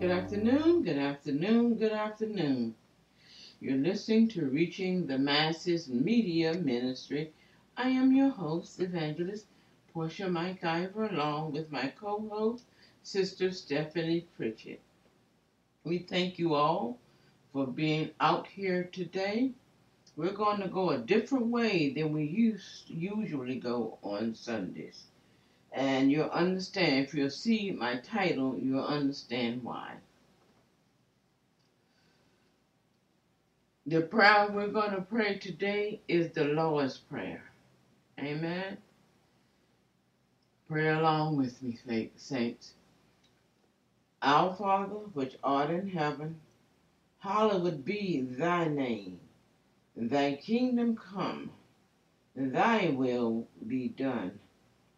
Good afternoon, good afternoon, good afternoon. You're listening to Reaching the Masses Media Ministry. I am your host, Evangelist Portia McIver, along with my co host, Sister Stephanie Pritchett. We thank you all for being out here today. We're going to go a different way than we used usually go on Sundays. And you'll understand, if you'll see my title, you'll understand why. The prayer we're going to pray today is the Lord's Prayer. Amen. Pray along with me, saints. Our Father, which art in heaven, hallowed be thy name. Thy kingdom come, thy will be done,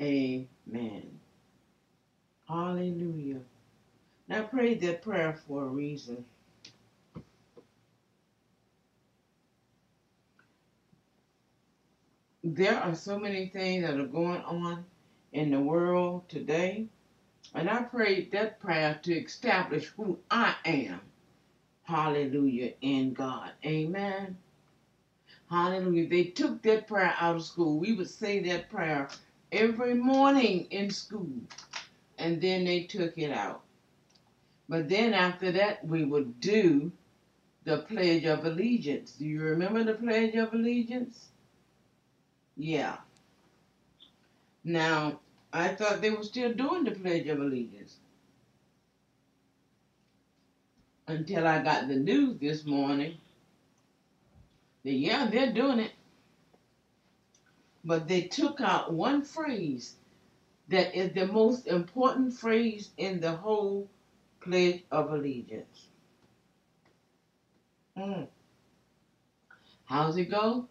amen. Hallelujah. Now, I prayed that prayer for a reason. There are so many things that are going on in the world today, and I prayed that prayer to establish who I am. Hallelujah, in God. Amen. Hallelujah. They took that prayer out of school. We would say that prayer every morning in school, and then they took it out. But then after that, we would do the Pledge of Allegiance. Do you remember the Pledge of Allegiance? Yeah. Now, I thought they were still doing the Pledge of Allegiance. Until I got the news this morning that, yeah, they're doing it. But they took out one phrase that is the most important phrase in the whole Pledge of Allegiance. Mm. How's it go?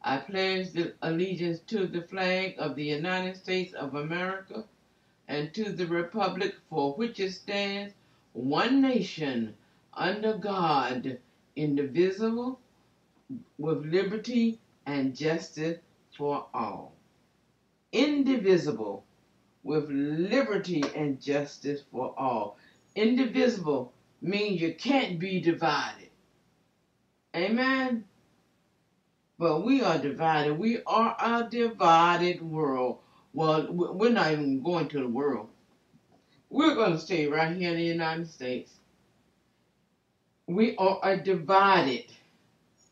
I pledge allegiance to the flag of the United States of America and to the republic for which it stands, one nation, under God, indivisible, with liberty and justice for all. Indivisible, with liberty and justice for all indivisible means you can't be divided. Amen. But we are divided. We are a divided world. Well, we're not even going to the world. We're going to stay right here in the United States. We are a divided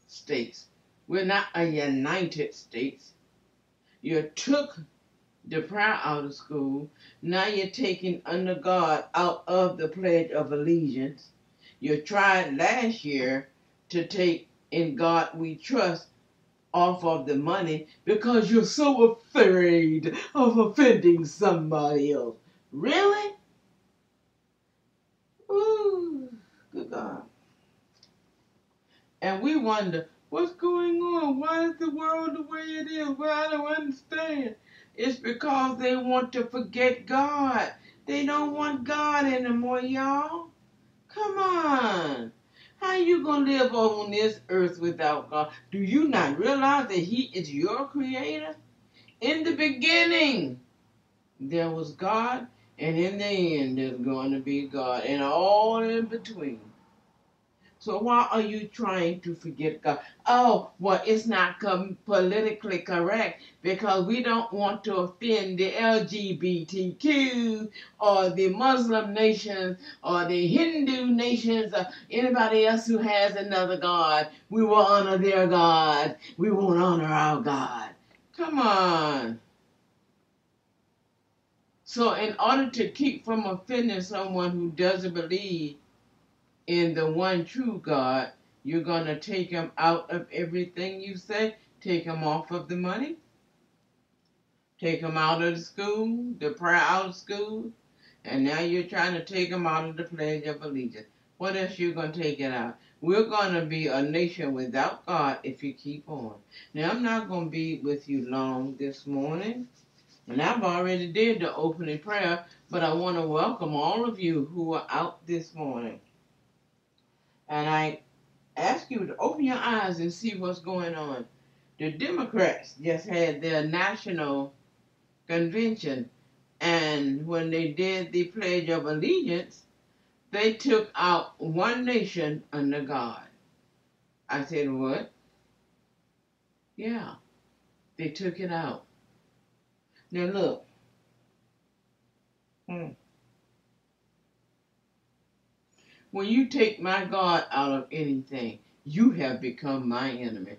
states. We're not a united states. You took the prayer out of school. Now you're taking under God out of the Pledge of Allegiance. You tried last year to take in God we trust off of the money because you're so afraid of offending somebody else. Really? Ooh, good God. And we wonder, what's going on? Why is the world the way it is? Well, I don't understand. It's because they want to forget God. They don't want God anymore, y'all. Come on. How you gonna live on this earth without God? Do you not realize that He is your creator? In the beginning, there was God, and in the end, there's going to be God, and all in between. So why are you trying to forget God? Oh, well, it's not com- politically correct because we don't want to offend the LGBTQ or the Muslim nations or the Hindu nations or anybody else who has another God. We will honor their God. We won't honor our God. Come on. So, in order to keep from offending someone who doesn't believe in the one true God, you're going to take him out of everything you say, take him off of the money, take him out of the school, the prayer out of school, and now you're trying to take him out of the Pledge of Allegiance. What else you going to take it out? We're going to be a nation without God if you keep on. Now, I'm not going to be with you long this morning. And I've already did the opening prayer, but I want to welcome all of you who are out this morning. And I ask you to open your eyes and see what's going on. The Democrats just had their national convention, and when they did the Pledge of Allegiance, they took out one nation under God. I said, What? Yeah, they took it out. Now look. Hmm. When you take my God out of anything, you have become my enemy.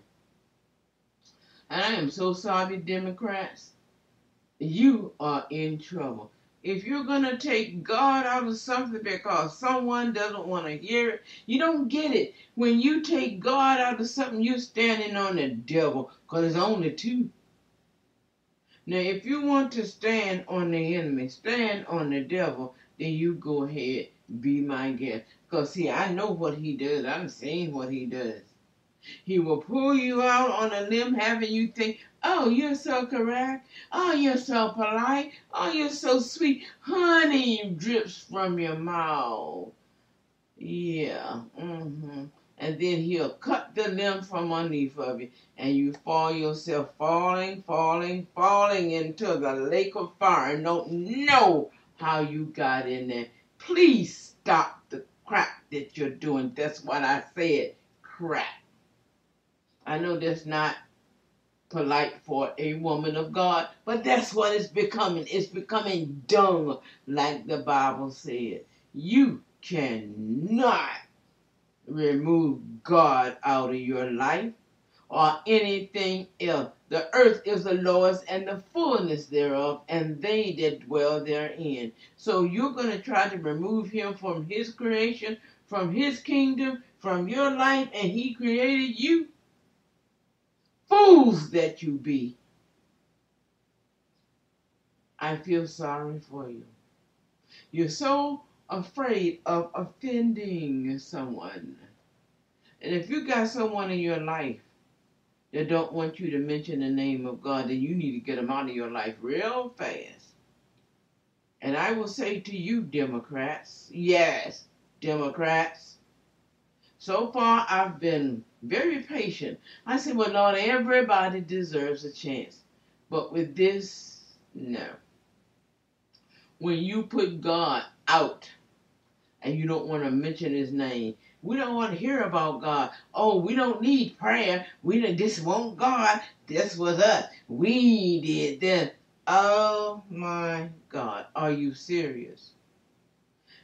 And I am so sorry, Democrats. You are in trouble. If you're going to take God out of something because someone doesn't want to hear it, you don't get it. When you take God out of something, you're standing on the devil because there's only two. Now, if you want to stand on the enemy, stand on the devil, then you go ahead, be my guest. Because, see, I know what he does. I'm seeing what he does. He will pull you out on a limb, having you think, oh, you're so correct. Oh, you're so polite. Oh, you're so sweet. Honey drips from your mouth. Yeah. Mm-hmm and then he'll cut the limb from underneath of you, and you fall yourself falling, falling, falling into the lake of fire and don't know how you got in there. Please stop crap that you're doing. That's what I said, crap. I know that's not polite for a woman of God, but that's what it's becoming. It's becoming dung, like the Bible said. You cannot remove God out of your life or anything else. The earth is the Lord's and the fullness thereof, and they that dwell therein. So you're going to try to remove him from his creation, from his kingdom, from your life, and he created you? Fools that you be. I feel sorry for you. You're so afraid of offending someone. And if you got someone in your life that don't want you to mention the name of God, then you need to get them out of your life real fast. And I will say to you, Democrats, yes, Democrats, so far I've been very patient. I said, well, Lord, everybody deserves a chance. But with this, no. When you put God out and you don't want to mention his name. We don't want to hear about God. Oh, we don't need prayer. We don't, this won't God. This was us. We did this. Oh my God. Are you serious?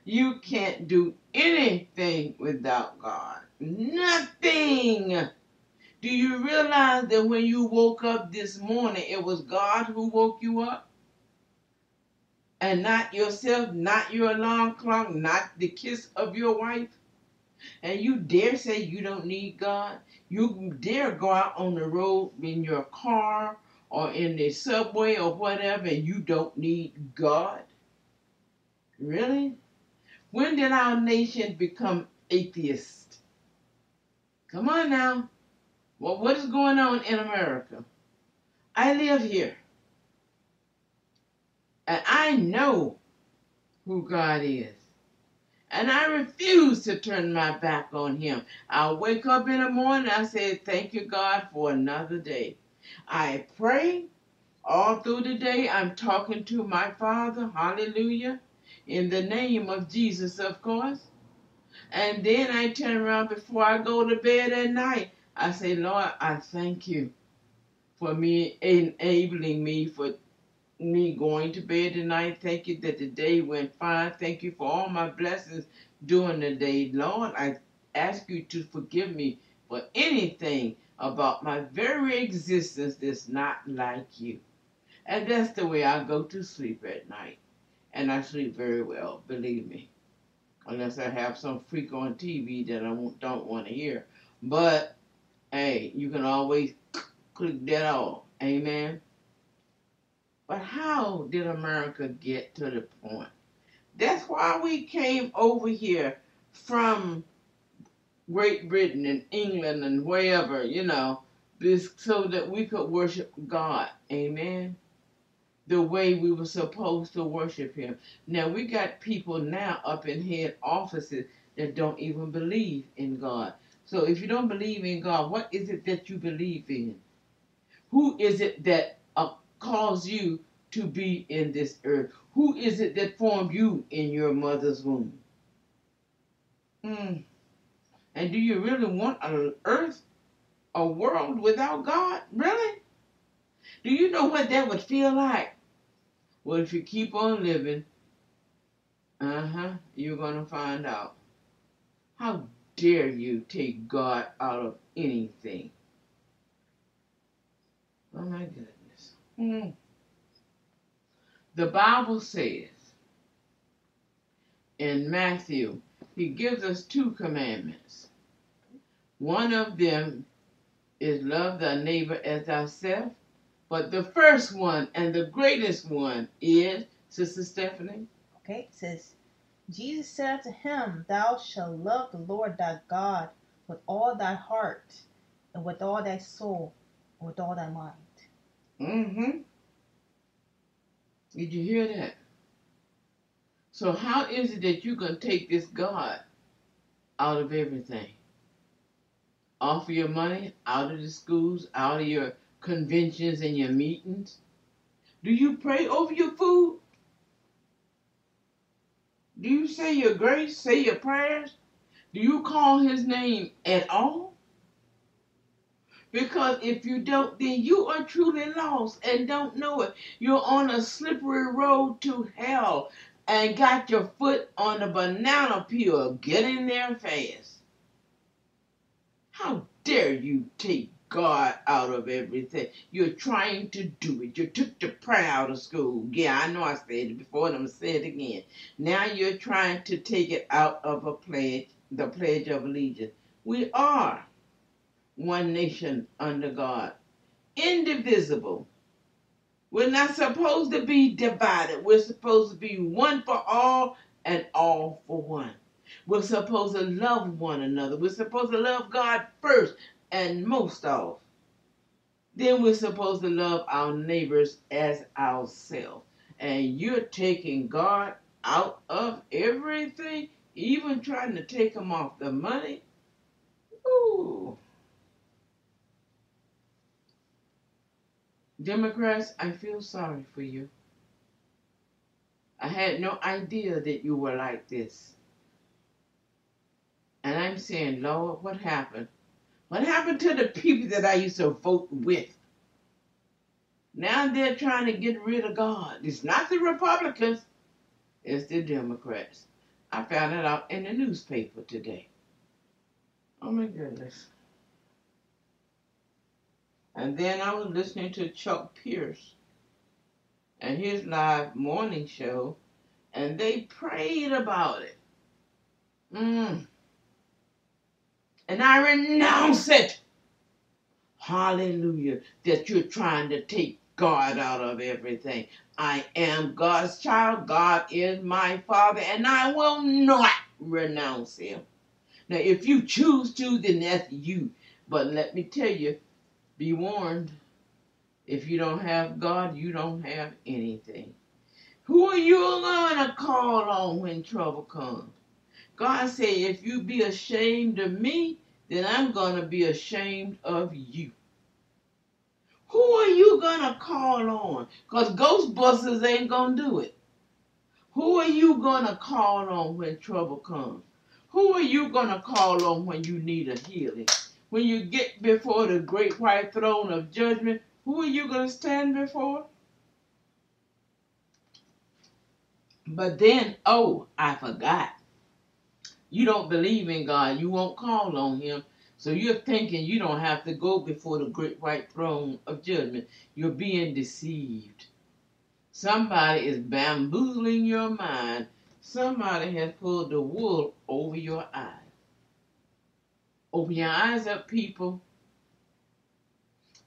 You can't do anything without God. Nothing. Do you realize that when you woke up this morning, it was God who woke you up? and not yourself, not your alarm clock, not the kiss of your wife, and you dare say you don't need God, you dare go out on the road in your car or in the subway or whatever, and you don't need God? Really? When did our nation become atheist? Come on now. Well, what is going on in America? I live here. And I know who God is. And I refuse to turn my back on him. I'll wake up in the morning I say, Thank you, God, for another day. I pray all through the day. I'm talking to my Father. Hallelujah. In the name of Jesus, of course. And then I turn around before I go to bed at night. I say, Lord, I thank you for me enabling me for me going to bed tonight. Thank you that the day went fine. Thank you for all my blessings during the day. Lord, I ask you to forgive me for anything about my very existence that's not like you. And that's the way I go to sleep at night. And I sleep very well, believe me. Unless I have some freak on TV that I don't want to hear. But, hey, you can always click that off. Amen. But how did America get to the point? That's why we came over here from Great Britain and England and wherever, you know, so that we could worship God. Amen. The way we were supposed to worship Him. Now we got people now up in head offices that don't even believe in God. So if you don't believe in God, what is it that you believe in? Who is it that caused you to be in this earth? Who is it that formed you in your mother's womb? Mm. And do you really want an earth, a world without God? Really? Do you know what that would feel like? Well, if you keep on living, uh huh, you're going to find out. How dare you take God out of anything? Oh my goodness. Mm. The Bible says in Matthew, he gives us two commandments. One of them is love thy neighbor as thyself. But the first one and the greatest one is, Sister Stephanie. Okay, it says, Jesus said to him, Thou shalt love the Lord thy God with all thy heart, and with all thy soul, and with all thy mind. Mm-hmm. Did you hear that? So how is it that you can take this God out of everything? Off of your money, out of the schools, out of your conventions and your meetings? Do you pray over your food? Do you say your grace, say your prayers? Do you call his name at all? Because if you don't, then you are truly lost and don't know it. You're on a slippery road to hell and got your foot on a banana peel. Get in there fast. How dare you take God out of everything? You're trying to do it. You took the prayer out of school. Yeah, I know I said it before and I'm going to say it again. Now you're trying to take it out of a pledge, the Pledge of Allegiance. We are one nation under God, indivisible. We're not supposed to be divided. We're supposed to be one for all and all for one. We're supposed to love one another. We're supposed to love God first and most of. Then we're supposed to love our neighbors as ourselves. And you're taking God out of everything, even trying to take him off the money. Ooh. Democrats, I feel sorry for you. I had no idea that you were like this. And I'm saying, Lord, what happened? What happened to the people that I used to vote with? Now they're trying to get rid of God. It's not the Republicans, it's the Democrats. I found it out in the newspaper today. Oh my goodness. And then I was listening to Chuck Pierce and his live morning show, and they prayed about it. Mm. And I renounce it. Hallelujah. That you're trying to take God out of everything. I am God's child. God is my Father, and I will not renounce Him. Now, if you choose to, then that's you. But let me tell you, be warned. If you don't have God, you don't have anything. Who are you going to call on when trouble comes? God said, if you be ashamed of me, then I'm going to be ashamed of you. Who are you going to call on? Because Ghostbusters ain't going to do it. Who are you going to call on when trouble comes? Who are you going to call on when you need a healing? When you get before the great white throne of judgment, who are you going to stand before? But then, oh, I forgot. You don't believe in God. You won't call on Him. So you're thinking you don't have to go before the great white throne of judgment. You're being deceived. Somebody is bamboozling your mind. Somebody has pulled the wool over your eyes. Open your eyes up, people.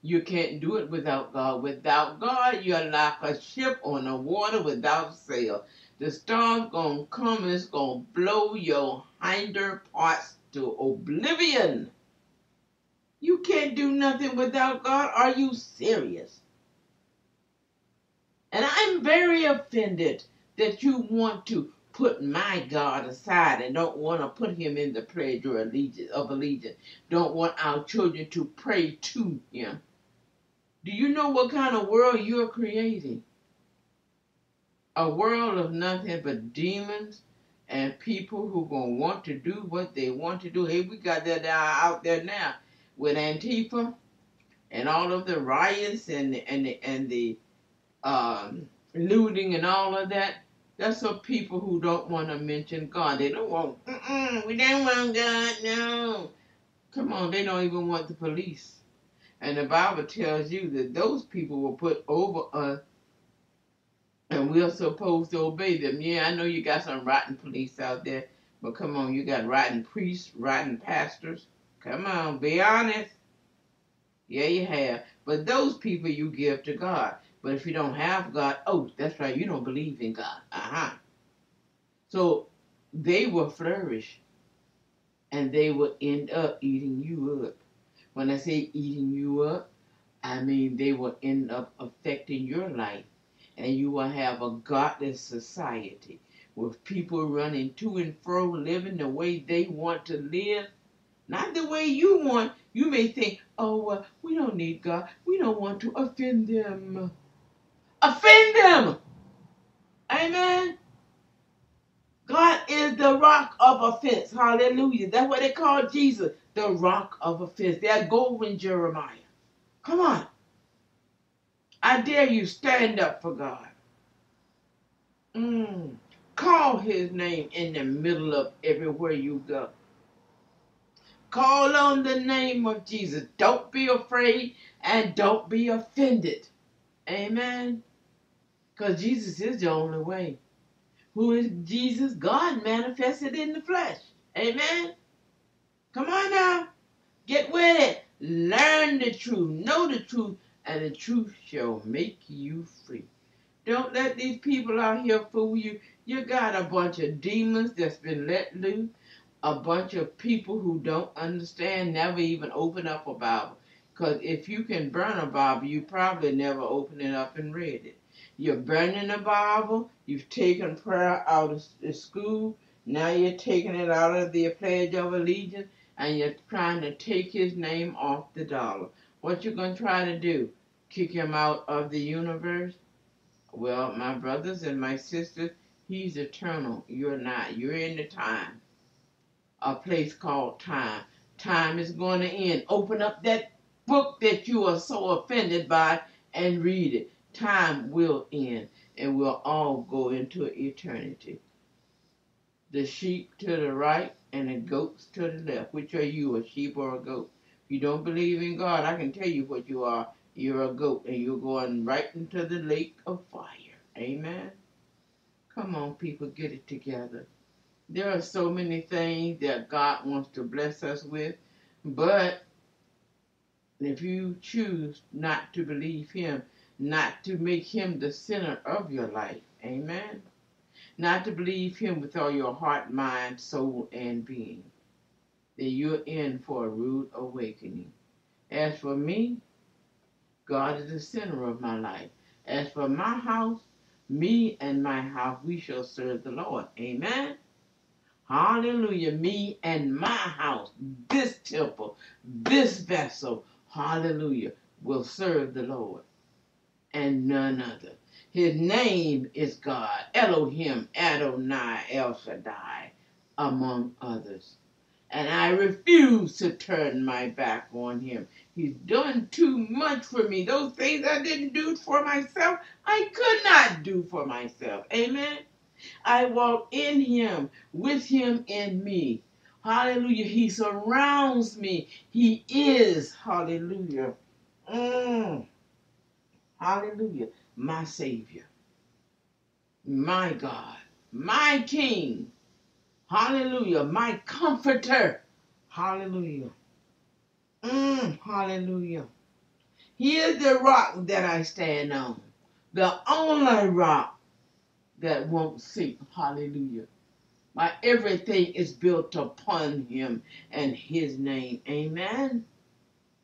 You can't do it without God. Without God, you're like a ship on the water without sail. The storm's gonna come it's gonna blow your hinder parts to oblivion. You can't do nothing without God. Are you serious? And I'm very offended that you want to put my God aside and don't want to put him in the pledge or allegiance of allegiance. Don't want our children to pray to him. Do you know what kind of world you're creating? A world of nothing but demons and people who gonna want to do what they want to do. Hey, we got that out there now with Antifa and all of the riots and and the, and the um, looting and all of that. That's for people who don't want to mention God. They don't want. we don't want God. No. Come on, they don't even want the police. And the Bible tells you that those people were put over us and we're supposed to obey them. Yeah, I know you got some rotten police out there, but come on, you got rotten priests, rotten pastors. Come on, be honest. Yeah, you have. But those people you give to God. But if you don't have God, oh, that's right, you don't believe in God. Uh huh. So they will flourish and they will end up eating you up. When I say eating you up, I mean they will end up affecting your life and you will have a godless society with people running to and fro, living the way they want to live, not the way you want. You may think, oh, uh, we don't need God. We don't want to offend them. Offend them! Amen. God is the rock of offense. Hallelujah. That's what they call Jesus, the rock of offense. They're going Jeremiah. Come on. I dare you stand up for God. Mm. Call his name in the middle of everywhere you go. Call on the name of Jesus. Don't be afraid and don't be offended. Amen. Because Jesus is the only way. Who is Jesus? God manifested in the flesh. Amen. Come on now. Get with it. Learn the truth. Know the truth and the truth shall make you free. Don't let these people out here fool you. You got a bunch of demons that's been let loose, a bunch of people who don't understand, never even open up a Bible. Because if you can burn a Bible, you probably never open it up and read it. You're burning the Bible, you've taken prayer out of the school, now you're taking it out of the Pledge of Allegiance, and you're trying to take his name off the dollar. What you gonna try to do? Kick him out of the universe? Well, my brothers and my sisters, he's eternal. You're not. You're in the time. A place called time. Time is going to end. Open up that book that you are so offended by and read it. Time will end and we'll all go into eternity. The sheep to the right and the goats to the left. Which are you, a sheep or a goat? If you don't believe in God, I can tell you what you are. You're a goat and you're going right into the lake of fire. Amen. Come on, people, get it together. There are so many things that God wants to bless us with, but if you choose not to believe Him, not to make Him the center of your life, amen, not to believe Him with all your heart, mind, soul, and being, then you're in for a rude awakening. As for me, God is the center of my life. As for my house, me and my house, we shall serve the Lord. Amen. Hallelujah. Me and my house, this temple, this vessel, hallelujah, will serve the Lord and none other. His name is God, Elohim, Adonai, El Shaddai, among others and I refuse to turn my back on him. He's done too much for me. Those things I didn't do for myself, I could not do for myself. Amen. I walk in him, with him in me. Hallelujah. He surrounds me. He is, hallelujah. Mm. Hallelujah. My Savior, my God, my King, Hallelujah. My comforter. Hallelujah. Mm, hallelujah. He is the rock that I stand on. The only rock that won't sink. Hallelujah. My everything is built upon him and his name. Amen.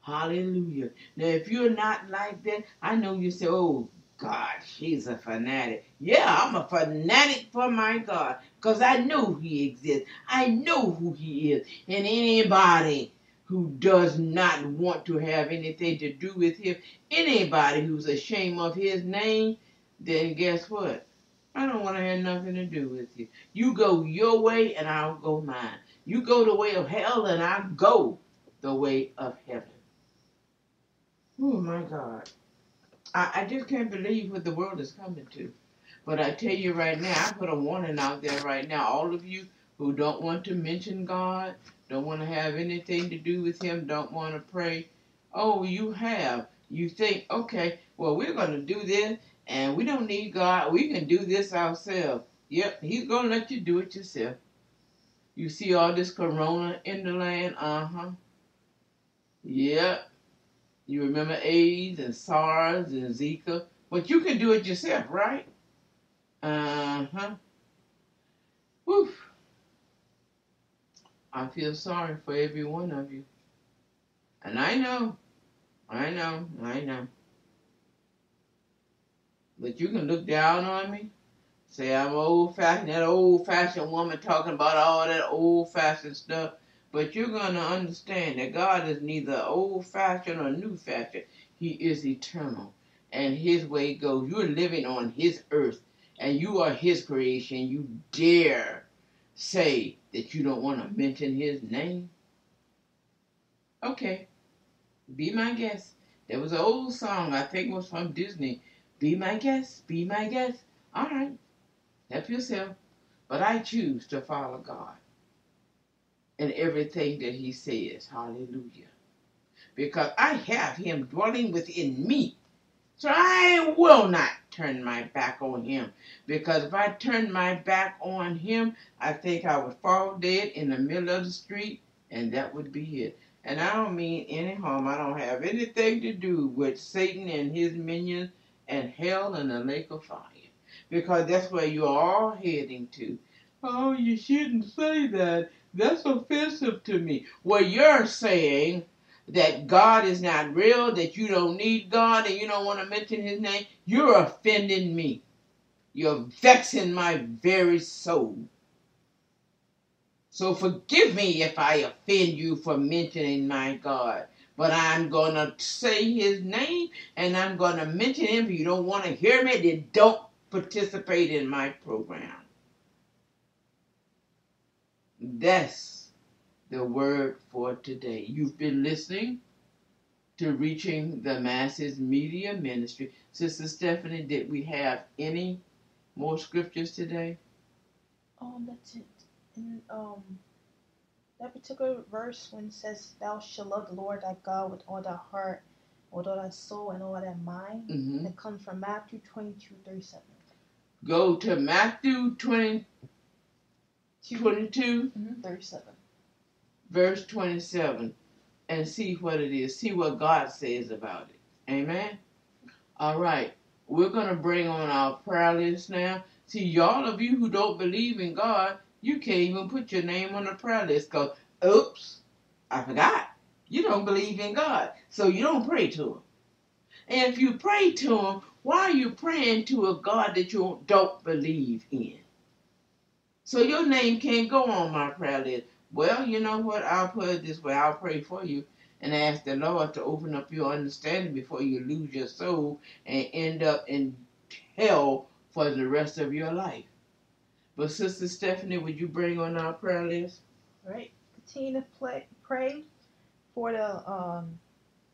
Hallelujah. Now, if you're not like that, I know you say, oh, God, she's a fanatic. Yeah, I'm a fanatic for my God because I know he exists. I know who he is. And anybody who does not want to have anything to do with him, anybody who's ashamed of his name, then guess what? I don't want to have nothing to do with you. You go your way and I'll go mine. You go the way of hell and I go the way of heaven. Oh my God. I, I just can't believe what the world is coming to. But I tell you right now, I put a warning out there right now. All of you who don't want to mention God, don't want to have anything to do with Him, don't want to pray. Oh, you have. You think, okay, well, we're going to do this and we don't need God. We can do this ourselves. Yep, He's going to let you do it yourself. You see all this corona in the land? Uh huh. Yep. You remember AIDS and SARS and Zika? But you can do it yourself, right? Uh huh. Whew. I feel sorry for every one of you. And I know, I know, I know. But you can look down on me, say I'm old fashioned, that old fashioned woman talking about all that old fashioned stuff. But you're going to understand that God is neither old fashioned or new fashioned. He is eternal. And His way goes. You're living on His earth and you are His creation. You dare say that you don't want to mention His name? Okay. Be my guest. There was an old song, I think it was from Disney. Be my guest, be my guest. All right. Help yourself. But I choose to follow God in everything that He says. Hallelujah. Because I have Him dwelling within me. So I will not turn my back on Him. Because if I turn my back on Him, I think I would fall dead in the middle of the street, and that would be it. And I don't mean any harm. I don't have anything to do with Satan and his minions and hell and the lake of fire. Because that's where you're all heading to. Oh, you shouldn't say that. That's offensive to me. Well, you're saying that God is not real, that you don't need God, and you don't want to mention his name. You're offending me. You're vexing my very soul. So forgive me if I offend you for mentioning my God. But I'm going to say his name and I'm going to mention him. If you don't want to hear me, then don't participate in my program. That's the word for today. You've been listening to Reaching the Masses Media Ministry. Sister Stephanie, did we have any more scriptures today? Um, that's it. In um, that particular verse when it says, "Thou shalt love the Lord thy God with all thy heart, with all thy soul, and all thy mind," Mhm. that comes from Matthew twenty-two thirty-seven. Go to Matthew 20, 22, Mm-hmm. Verse 27, and see what it is. See what God says about it. Amen? All right. We're going to bring on our prayer list now. See, y'all of you who don't believe in God, you can't even put your name on the prayer list because, oops, I forgot. You don't believe in God, so you don't pray to Him. And if you pray to Him, why are you praying to a God that you don't believe in? So your name can't go on my prayer list. Well, you know what? I'll put it this way. I'll pray for you and ask the Lord to open up your understanding before you lose your soul and end up in hell for the rest of your life. But Sister Stephanie, would you bring on our prayer list? All right. Continue to play, pray for the um,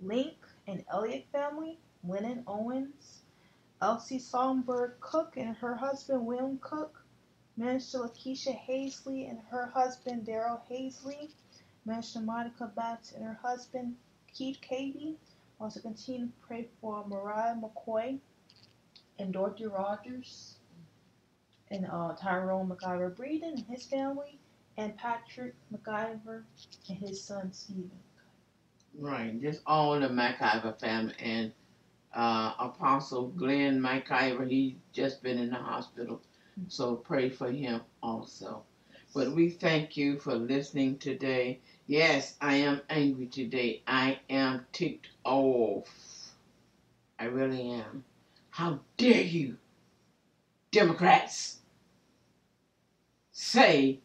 Link and Elliott family, Lennon Owens, Elsie Songbird Cook and her husband William Cook, Minister Lakeisha Hazley and her husband Daryl Hazley, Minister Monica Batts and her husband Keith Cady. Also continue to pray for Mariah McCoy and Dorothy Rogers and uh, Tyrone McIver Breeden and his family, and Patrick McIver and his son Stephen. Right, just all the MacIver family and uh, Apostle Glenn MacIver. He's just been in the hospital, so pray for him also. But we thank you for listening today. Yes, I am angry today. I am ticked off. I really am. How dare you, Democrats, say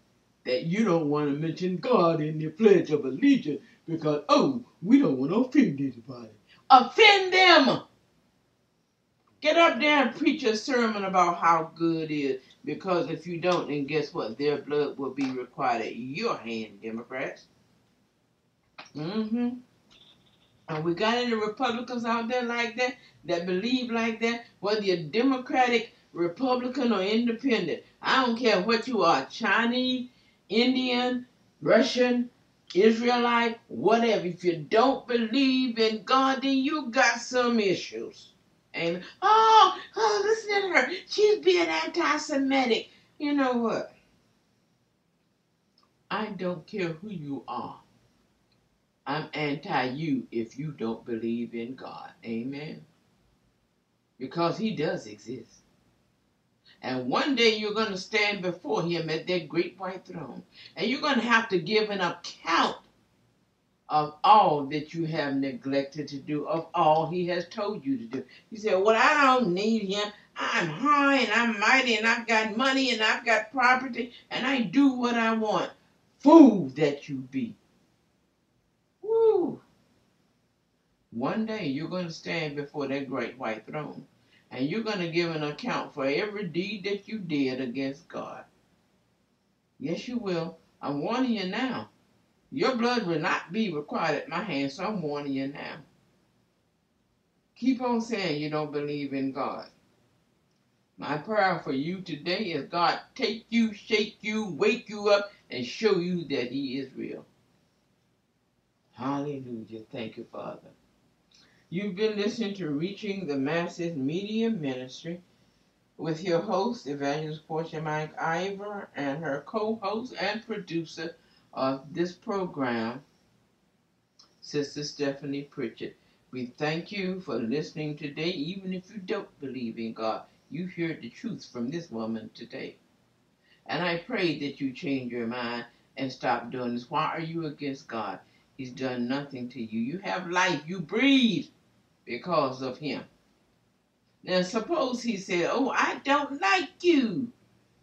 that you don't want to mention God in the Pledge of Allegiance because, oh, we don't want to offend anybody. Offend them! Get up there and preach a sermon about how good it is. Because if you don't, then guess what? Their blood will be required at your hand, Democrats. Mm-hmm. And we got any Republicans out there like that that believe like that, whether you're Democratic, Republican, or Independent. I don't care what you are, Chinese, Indian, Russian, Israelite, whatever. If you don't believe in God, then you got some issues. Amen. Oh, oh, listen to her. She's being anti Semitic. You know what? I don't care who you are. I'm anti you if you don't believe in God. Amen. Because He does exist. And one day you're going to stand before Him at that great white throne. And you're going to have to give an account of all that you have neglected to do, of all he has told you to do. You say, Well, I don't need him. I'm high and I'm mighty and I've got money and I've got property and I do what I want. Fool that you be. Woo! One day you're going to stand before that great white throne and you're going to give an account for every deed that you did against God. Yes, you will. I'm warning you now. Your blood will not be required at my hand, so I'm warning you now. Keep on saying you don't believe in God. My prayer for you today is God take you, shake you, wake you up, and show you that He is real. Hallelujah. Thank you, Father. You've been listening to Reaching the Masses Media Ministry with your host, Evangelist Portia McIver, and her co-host and producer, of this program, Sister Stephanie Pritchett. We thank you for listening today. Even if you don't believe in God, you hear the truth from this woman today. And I pray that you change your mind and stop doing this. Why are you against God? He's done nothing to you. You have life. You breathe because of Him. Now, suppose He said, Oh, I don't like you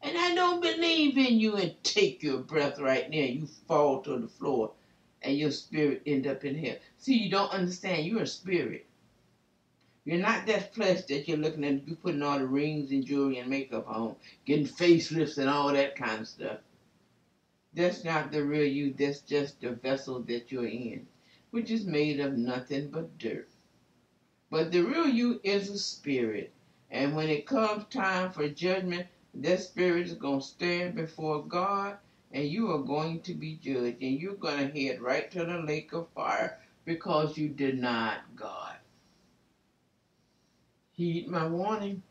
and I don't believe in you and take your breath right now. You fall to the floor and your spirit end up in hell. See, you don't understand. You're a spirit. You're not that flesh that you're looking at. You're putting all the rings and jewelry and makeup on, getting facelifts and all that kind of stuff. That's not the real you. That's just the vessel that you're in, which is made of nothing but dirt. But the real you is a spirit. And when it comes time for judgment, that spirit is going to stand before God and you are going to be judged and you're going to head right to the lake of fire because you denied God. Heed my warning.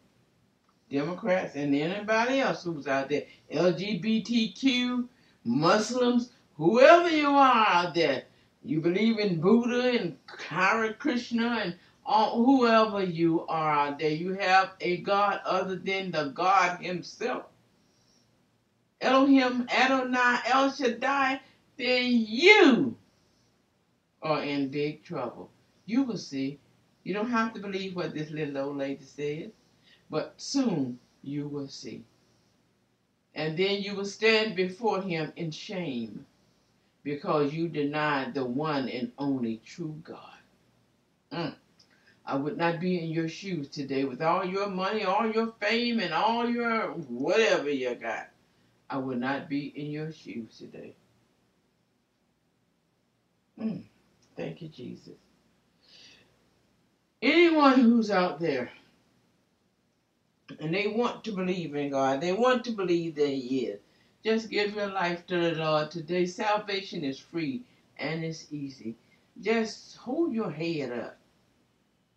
Democrats and anybody else who's out there, LGBTQ, Muslims, whoever you are out there, you believe in Buddha and Hare Krishna and whoever you are there, you have a God other than the God Himself. Elohim, Adonai, El Shaddai, then you are in big trouble. You will see. You don't have to believe what this little old lady said, but soon you will see. And then you will stand before him in shame because you denied the one and only true God. Mm. I would not be in your shoes today with all your money, all your fame, and all your whatever you got. I would not be in your shoes today. Mm, thank you, Jesus. Anyone who's out there and they want to believe in God, they want to believe that He is, just give your life to the Lord today. Salvation is free and it's easy. Just hold your head up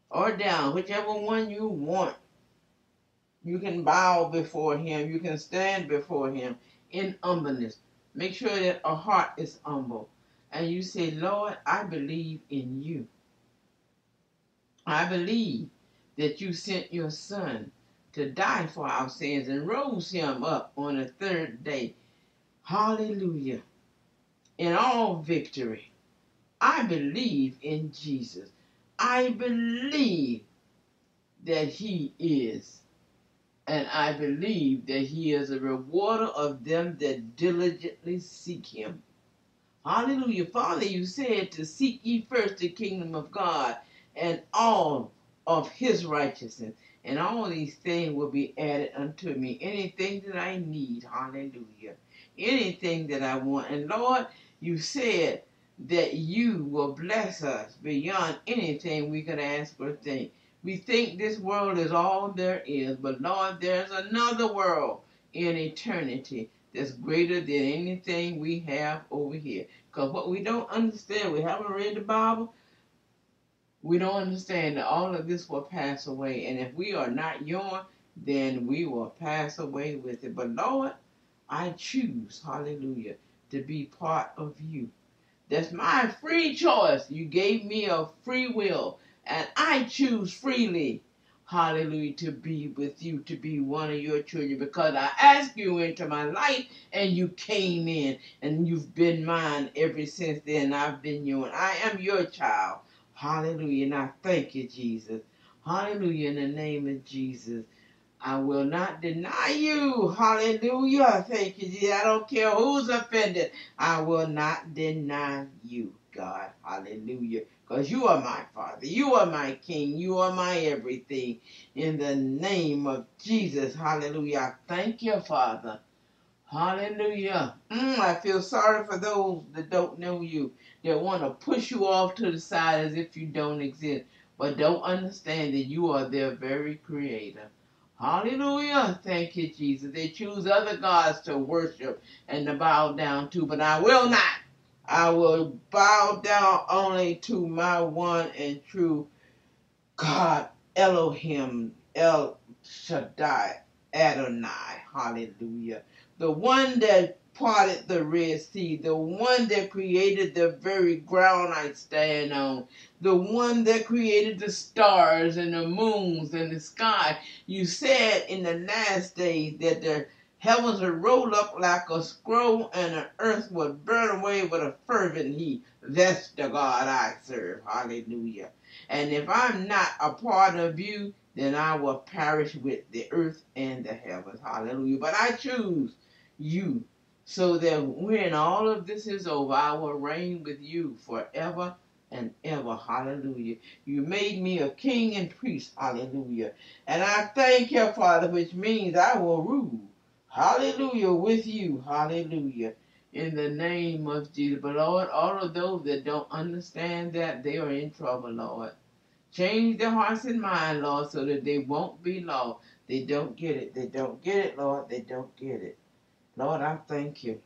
or down, whichever one you want. You can bow before him. You can stand before him in humbleness. Make sure that a heart is humble. And you say, Lord, I believe in you. I believe that you sent your son to die for our sins and rose him up on the third day Hallelujah. In all victory, I believe in Jesus. I believe that He is. And I believe that He is a rewarder of them that diligently seek Him. Hallelujah. Father, you said to seek ye first the kingdom of God and all of His righteousness. And all these things will be added unto me. Anything that I need. Hallelujah. Anything that I want. And Lord, you said that you will bless us beyond anything we could ask or think. We think this world is all there is, but Lord, there's another world in eternity that's greater than anything we have over here. Because what we don't understand, we haven't read the Bible, we don't understand that all of this will pass away. And if we are not yours, then we will pass away with it. But Lord, I choose, hallelujah, to be part of you. That's my free choice. You gave me a free will, and I choose freely, hallelujah, to be with you, to be one of your children, because I asked you into my life, and you came in, and you've been mine ever since then. I've been yours. I am your child. Hallelujah. And I thank you, Jesus. Hallelujah. In the name of Jesus. I will not deny you. Hallelujah. Thank you, Jesus. I don't care who's offended. I will not deny you, God. Hallelujah. Because you are my Father. You are my King. You are my everything. In the name of Jesus. Hallelujah. I thank you, Father. Hallelujah. Mm, I feel sorry for those that don't know you, that want to push you off to the side as if you don't exist, but don't understand that you are their very creator. Hallelujah. Thank you, Jesus. They choose other gods to worship and to bow down to, but I will not. I will bow down only to my one and true God, Elohim, El Shaddai, Adonai. Hallelujah. The one that parted the Red Sea, the one that created the very ground I stand on, the one that created the stars and the moons and the sky. You said in the last days that the heavens would roll up like a scroll and the earth would burn away with a fervent heat. That's the God I serve. Hallelujah. And if I'm not a part of you, then I will perish with the earth and the heavens. Hallelujah. But I choose you so that when all of this is over, I will reign with you forever and ever. Hallelujah. You made me a king and priest. Hallelujah. And I thank you, Father, which means I will rule. Hallelujah with you. Hallelujah. In the name of Jesus. But Lord, all of those that don't understand that, they are in trouble, Lord. Change their hearts and minds, Lord, so that they won't be lost. They don't get it. They don't get it, Lord. They don't get it. Lord, I thank you.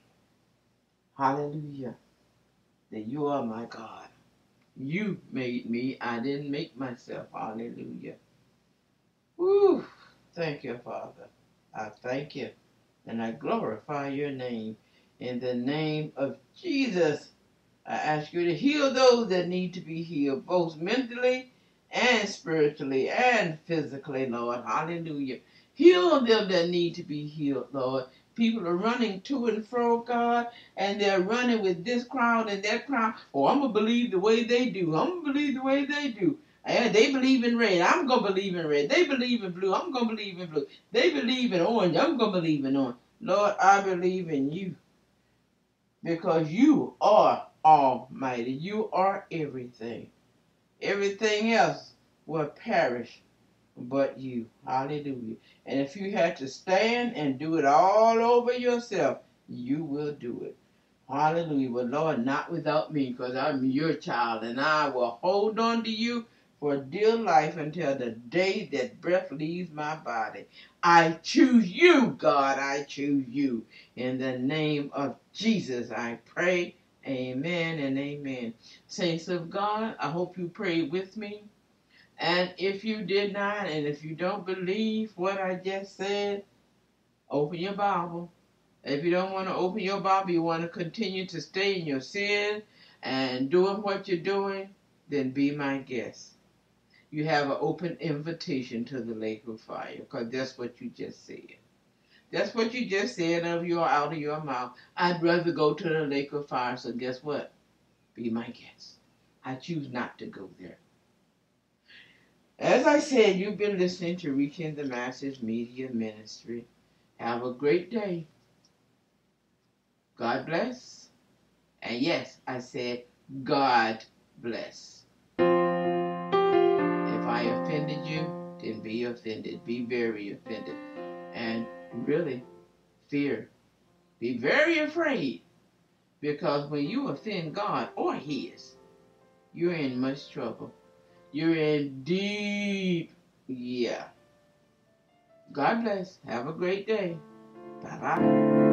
Hallelujah. That you are my God. You made me. I didn't make myself. Hallelujah. Woo. Thank you, Father. I thank you. And I glorify your name. In the name of Jesus, I ask you to heal those that need to be healed, both mentally and spiritually and physically, Lord. Hallelujah. Heal them that need to be healed, Lord. People are running to and fro, God, and they're running with this crowd and that crowd. Oh, I'm going to believe the way they do. I'm going to believe the way they do. And they believe in red. I'm going to believe in red. They believe in blue. I'm going to believe in blue. They believe in orange. I'm going to believe in orange. Lord, I believe in you because you are almighty. You are everything. Everything else will perish but you. Hallelujah. And if you had to stand and do it all over yourself, you will do it. Hallelujah. But Lord, not without me, because I'm your child, and I will hold on to you for dear life until the day that breath leaves my body. I choose you, God. I choose you. In the name of Jesus, I pray. Amen and amen. Saints of God, I hope you pray with me. And if you did not, and if you don't believe what I just said, open your Bible. If you don't want to open your Bible, you want to continue to stay in your sin and doing what you're doing, then be my guest. You have an open invitation to the lake of fire because that's what you just said. That's what you just said of your out of your mouth. I'd rather go to the lake of fire. So guess what? Be my guest. I choose not to go there. As I said, you've been listening to Reaching the Masses Media Ministry. Have a great day. God bless. And yes, I said God bless. If I offended you, then be offended. Be very offended. And really, fear. Be very afraid. Because when you offend God or His, you're in much trouble. You're in deep, yeah. God bless. Have a great day. Bye bye.